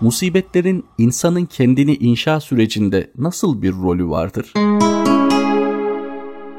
Musibetlerin insanın kendini inşa sürecinde nasıl bir rolü vardır?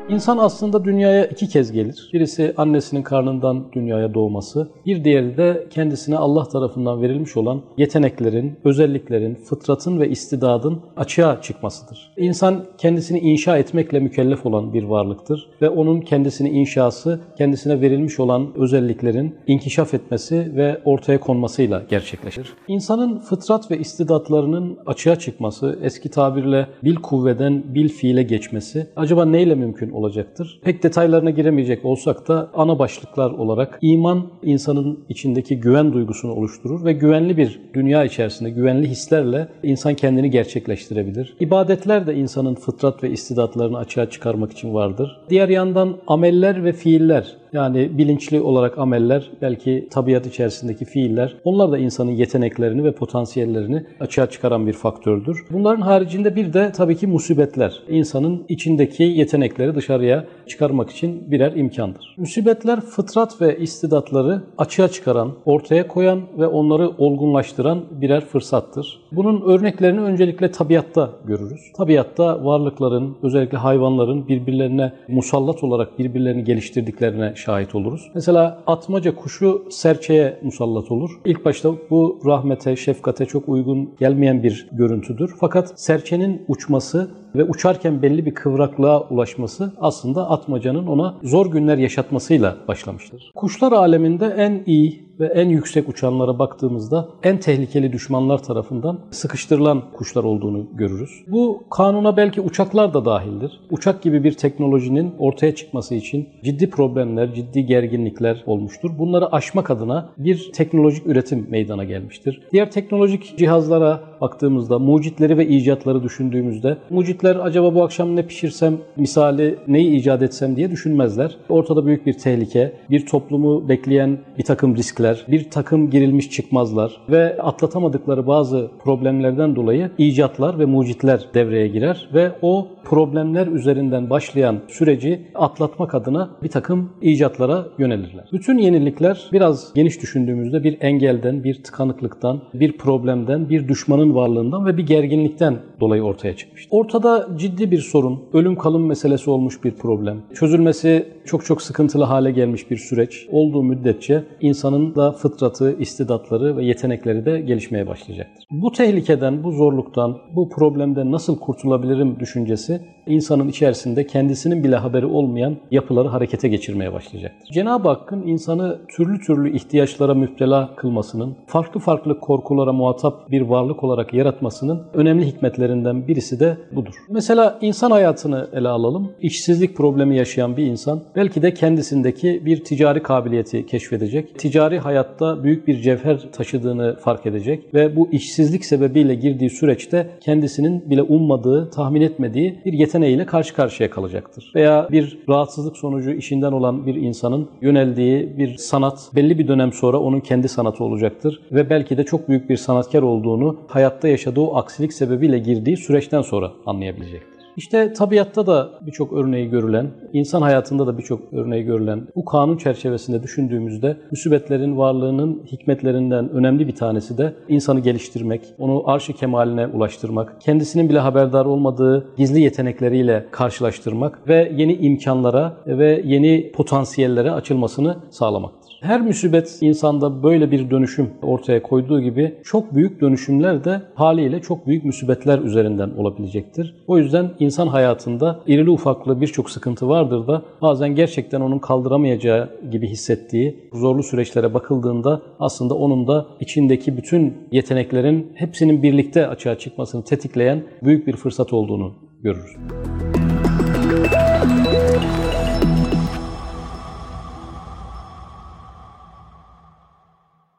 İnsan aslında dünyaya iki kez gelir. Birisi annesinin karnından dünyaya doğması, bir diğeri de kendisine Allah tarafından verilmiş olan yeteneklerin, özelliklerin, fıtratın ve istidadın açığa çıkmasıdır. İnsan kendisini inşa etmekle mükellef olan bir varlıktır ve onun kendisini inşası, kendisine verilmiş olan özelliklerin inkişaf etmesi ve ortaya konmasıyla gerçekleşir. İnsanın fıtrat ve istidatlarının açığa çıkması, eski tabirle bil kuvveden bil fiile geçmesi acaba neyle mümkün olacaktır. Pek detaylarına giremeyecek olsak da ana başlıklar olarak iman insanın içindeki güven duygusunu oluşturur ve güvenli bir dünya içerisinde güvenli hislerle insan kendini gerçekleştirebilir. İbadetler de insanın fıtrat ve istidatlarını açığa çıkarmak için vardır. Diğer yandan ameller ve fiiller yani bilinçli olarak ameller, belki tabiat içerisindeki fiiller, onlar da insanın yeteneklerini ve potansiyellerini açığa çıkaran bir faktördür. Bunların haricinde bir de tabii ki musibetler. İnsanın içindeki yetenekleri dışarıya çıkarmak için birer imkandır. Musibetler fıtrat ve istidatları açığa çıkaran, ortaya koyan ve onları olgunlaştıran birer fırsattır. Bunun örneklerini öncelikle tabiatta görürüz. Tabiatta varlıkların, özellikle hayvanların birbirlerine musallat olarak birbirlerini geliştirdiklerine şahit oluruz. Mesela atmaca kuşu serçeye musallat olur. İlk başta bu rahmete, şefkate çok uygun gelmeyen bir görüntüdür. Fakat serçenin uçması ve uçarken belli bir kıvraklığa ulaşması aslında atmacanın ona zor günler yaşatmasıyla başlamıştır. Kuşlar aleminde en iyi ve en yüksek uçanlara baktığımızda en tehlikeli düşmanlar tarafından sıkıştırılan kuşlar olduğunu görürüz. Bu kanuna belki uçaklar da dahildir. Uçak gibi bir teknolojinin ortaya çıkması için ciddi problemler, ciddi gerginlikler olmuştur. Bunları aşmak adına bir teknolojik üretim meydana gelmiştir. Diğer teknolojik cihazlara baktığımızda, mucitleri ve icatları düşündüğümüzde, mucitler acaba bu akşam ne pişirsem, misali neyi icat etsem diye düşünmezler. Ortada büyük bir tehlike, bir toplumu bekleyen bir takım riskler, bir takım girilmiş çıkmazlar ve atlatamadıkları bazı problemlerden dolayı icatlar ve mucitler devreye girer ve o problemler üzerinden başlayan süreci atlatmak adına bir takım icatlara yönelirler. Bütün yenilikler biraz geniş düşündüğümüzde bir engelden, bir tıkanıklıktan, bir problemden, bir düşmanın varlığından ve bir gerginlikten dolayı ortaya çıkmış. Ortada ciddi bir sorun, ölüm kalım meselesi olmuş bir problem. Çözülmesi çok çok sıkıntılı hale gelmiş bir süreç olduğu müddetçe insanın da fıtratı, istidatları ve yetenekleri de gelişmeye başlayacaktır. Bu tehlikeden, bu zorluktan, bu problemden nasıl kurtulabilirim düşüncesi insanın içerisinde kendisinin bile haberi olmayan yapıları harekete geçirmeye başlayacaktır. Cenab-ı Hakk'ın insanı türlü türlü ihtiyaçlara müptela kılmasının, farklı farklı korkulara muhatap bir varlık olarak yaratmasının önemli hikmetlerinden birisi de budur. Mesela insan hayatını ele alalım. İşsizlik problemi yaşayan bir insan belki de kendisindeki bir ticari kabiliyeti keşfedecek. Ticari hayatta büyük bir cevher taşıdığını fark edecek ve bu işsizlik sebebiyle girdiği süreçte kendisinin bile ummadığı, tahmin etmediği bir yeteneğiyle karşı karşıya kalacaktır. Veya bir rahatsızlık sonucu işinden olan bir insanın yöneldiği bir sanat belli bir dönem sonra onun kendi sanatı olacaktır ve belki de çok büyük bir sanatkar olduğunu hayatta yaşadığı aksilik sebebiyle girdiği süreçten sonra anlayabilecektir. İşte tabiatta da birçok örneği görülen, insan hayatında da birçok örneği görülen bu kanun çerçevesinde düşündüğümüzde müsibetlerin varlığının hikmetlerinden önemli bir tanesi de insanı geliştirmek, onu arş-ı kemaline ulaştırmak, kendisinin bile haberdar olmadığı gizli yetenekleriyle karşılaştırmak ve yeni imkanlara ve yeni potansiyellere açılmasını sağlamaktır. Her musibet insanda böyle bir dönüşüm ortaya koyduğu gibi çok büyük dönüşümler de haliyle çok büyük musibetler üzerinden olabilecektir. O yüzden insan hayatında irili ufaklı birçok sıkıntı vardır da bazen gerçekten onun kaldıramayacağı gibi hissettiği zorlu süreçlere bakıldığında aslında onun da içindeki bütün yeteneklerin hepsinin birlikte açığa çıkmasını tetikleyen büyük bir fırsat olduğunu görürüz.